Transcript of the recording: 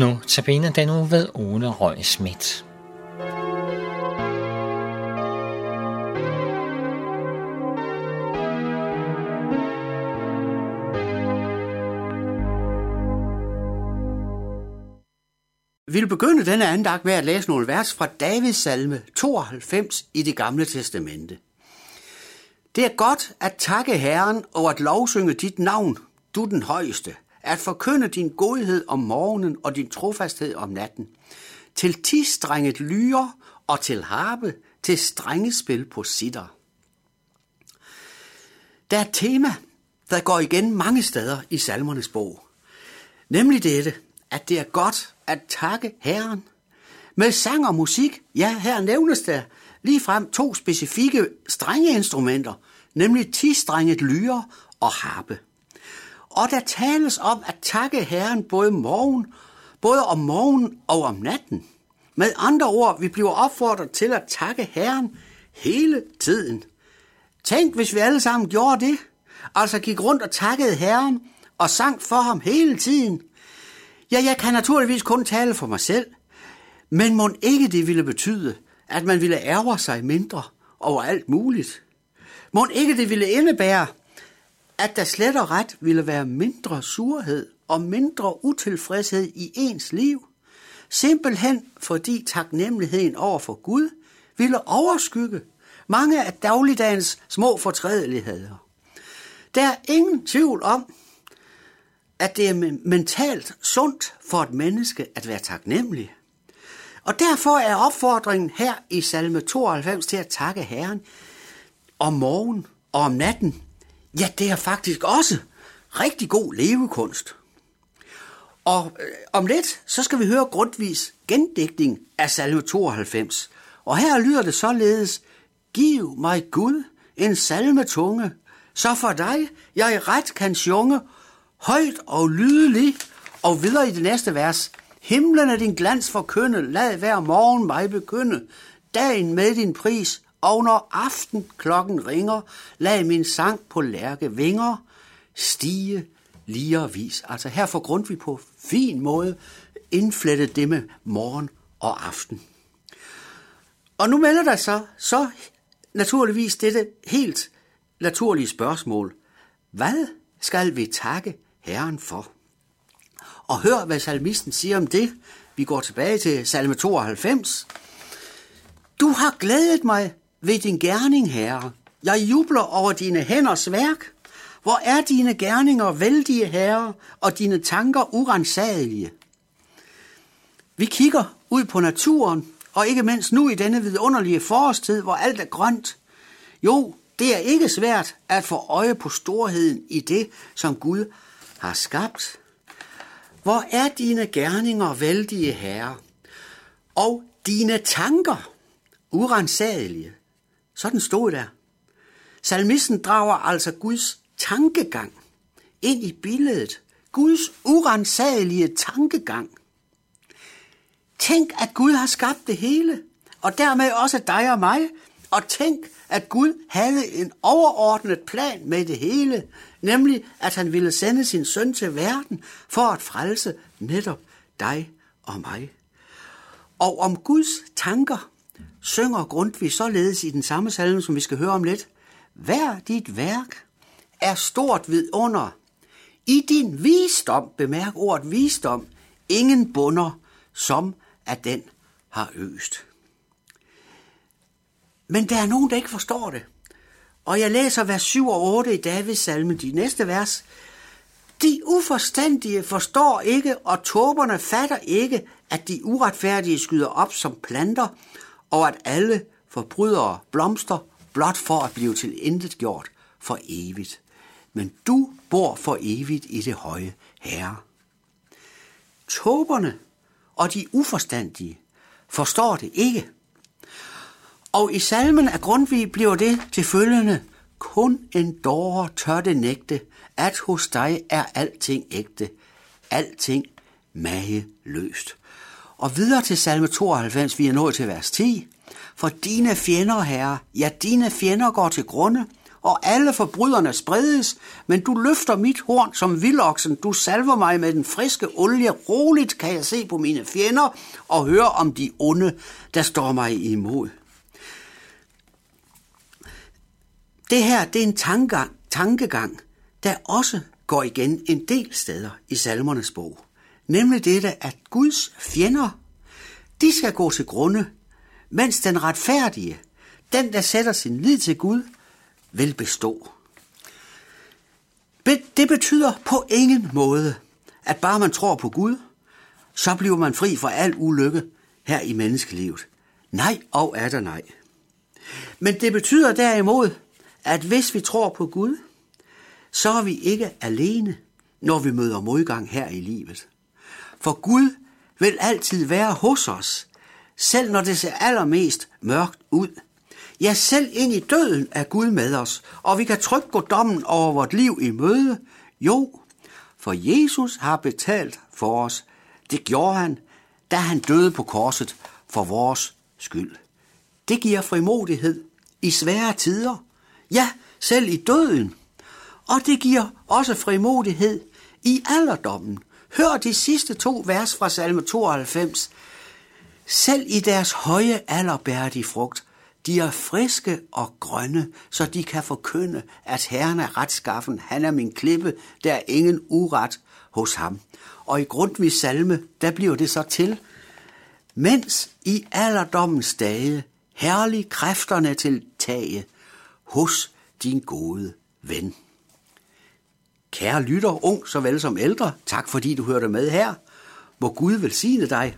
Nu tabiner den uge ved Ole Røg Schmidt. Vi vil begynde denne andagt med at læse nogle vers fra Davids salme 92 i det gamle testamente. Det er godt at takke Herren og at lovsynge dit navn, du den højeste, at forkynde din godhed om morgenen og din trofasthed om natten, til tistrenget lyre og til harpe, til strengespil på sitter. Der er et tema, der går igen mange steder i salmernes bog. Nemlig dette, at det er godt at takke Herren. Med sang og musik, ja, her nævnes der lige frem to specifikke strenge instrumenter, nemlig tistrenget lyre og harpe. Og der tales om at takke Herren både, morgen, både om morgen og om natten. Med andre ord, vi bliver opfordret til at takke Herren hele tiden. Tænk, hvis vi alle sammen gjorde det. Altså gik rundt og takkede Herren og sang for ham hele tiden. Ja, jeg kan naturligvis kun tale for mig selv. Men må ikke det ville betyde, at man ville ærge sig mindre over alt muligt? Må ikke det ville indebære, at der slet og ret ville være mindre surhed og mindre utilfredshed i ens liv, simpelthen fordi taknemmeligheden over for Gud ville overskygge mange af dagligdagens små fortrædeligheder. Der er ingen tvivl om, at det er mentalt sundt for et menneske at være taknemmelig. Og derfor er opfordringen her i salme 92 til at takke Herren om morgen og om natten Ja, det er faktisk også rigtig god levekunst. Og øh, om lidt, så skal vi høre Grundtvigs gendækning af salme 92. Og her lyder det således, Giv mig Gud en salme tunge, så for dig jeg ret kan sjunge, højt og lydelig, og videre i det næste vers. Himlen er din glans forkynde, lad hver morgen mig begynde, dagen med din pris, og når aften klokken ringer, lad min sang på lærke vinger stige vis. Altså her får Grundtvig på fin måde indflettet det med morgen og aften. Og nu melder der sig så naturligvis dette helt naturlige spørgsmål. Hvad skal vi takke Herren for? Og hør, hvad salmisten siger om det. Vi går tilbage til salme 92. Du har glædet mig ved din gerning, Herre. Jeg jubler over dine hænders værk. Hvor er dine gerninger vældige, Herre, og dine tanker urensagelige? Vi kigger ud på naturen, og ikke mindst nu i denne vidunderlige forårstid, hvor alt er grønt. Jo, det er ikke svært at få øje på storheden i det, som Gud har skabt. Hvor er dine gerninger vældige, Herre, og dine tanker urensagelige? Sådan stod der. Salmisten drager altså Guds tankegang ind i billedet. Guds urensagelige tankegang. Tænk, at Gud har skabt det hele, og dermed også dig og mig. Og tænk, at Gud havde en overordnet plan med det hele, nemlig at han ville sende sin søn til verden for at frelse netop dig og mig. Og om Guds tanker synger Grundtvig således i den samme salme, som vi skal høre om lidt. Hver dit værk er stort vidunder. I din visdom, bemærk ordet visdom, ingen bunder, som at den har øst. Men der er nogen, der ikke forstår det. Og jeg læser vers 7 og 8 i Davids salme, de næste vers. De uforstandige forstår ikke, og tåberne fatter ikke, at de uretfærdige skyder op som planter, og at alle forbrydere blomster blot for at blive til intet gjort for evigt. Men du bor for evigt i det høje herre. Tåberne og de uforstandige forstår det ikke. Og i salmen af Grundtvig bliver det til følgende, kun en dårer tør det nægte, at hos dig er alting ægte, alting mageløst. Og videre til salme 92, vi er nået til vers 10. For dine fjender, herre, ja, dine fjender går til grunde, og alle forbryderne spredes, men du løfter mit horn som vildoksen, du salver mig med den friske olie, roligt kan jeg se på mine fjender og høre om de onde, der står mig imod. Det her, det er en tankegang, tankegang, der også går igen en del steder i salmernes bog. Nemlig dette, at Guds fjender, de skal gå til grunde, mens den retfærdige, den der sætter sin lid til Gud, vil bestå. Det betyder på ingen måde, at bare man tror på Gud, så bliver man fri for al ulykke her i menneskelivet. Nej og er der nej. Men det betyder derimod, at hvis vi tror på Gud, så er vi ikke alene, når vi møder modgang her i livet. For Gud vil altid være hos os, selv når det ser allermest mørkt ud. Ja, selv ind i døden er Gud med os, og vi kan trygt gå dommen over vort liv i møde. Jo, for Jesus har betalt for os. Det gjorde han, da han døde på korset for vores skyld. Det giver frimodighed i svære tider. Ja, selv i døden. Og det giver også frimodighed i alderdommen. Hør de sidste to vers fra salme 92. Selv i deres høje alder bærer de frugt. De er friske og grønne, så de kan forkynde, at Herren er retskaffen. Han er min klippe, der er ingen uret hos ham. Og i Grundtvigs salme, der bliver det så til, mens i alderdommens dage herlig kræfterne til tage hos din gode ven. Kære lytter, ung såvel som ældre, tak fordi du hørte med her. Må Gud velsigne dig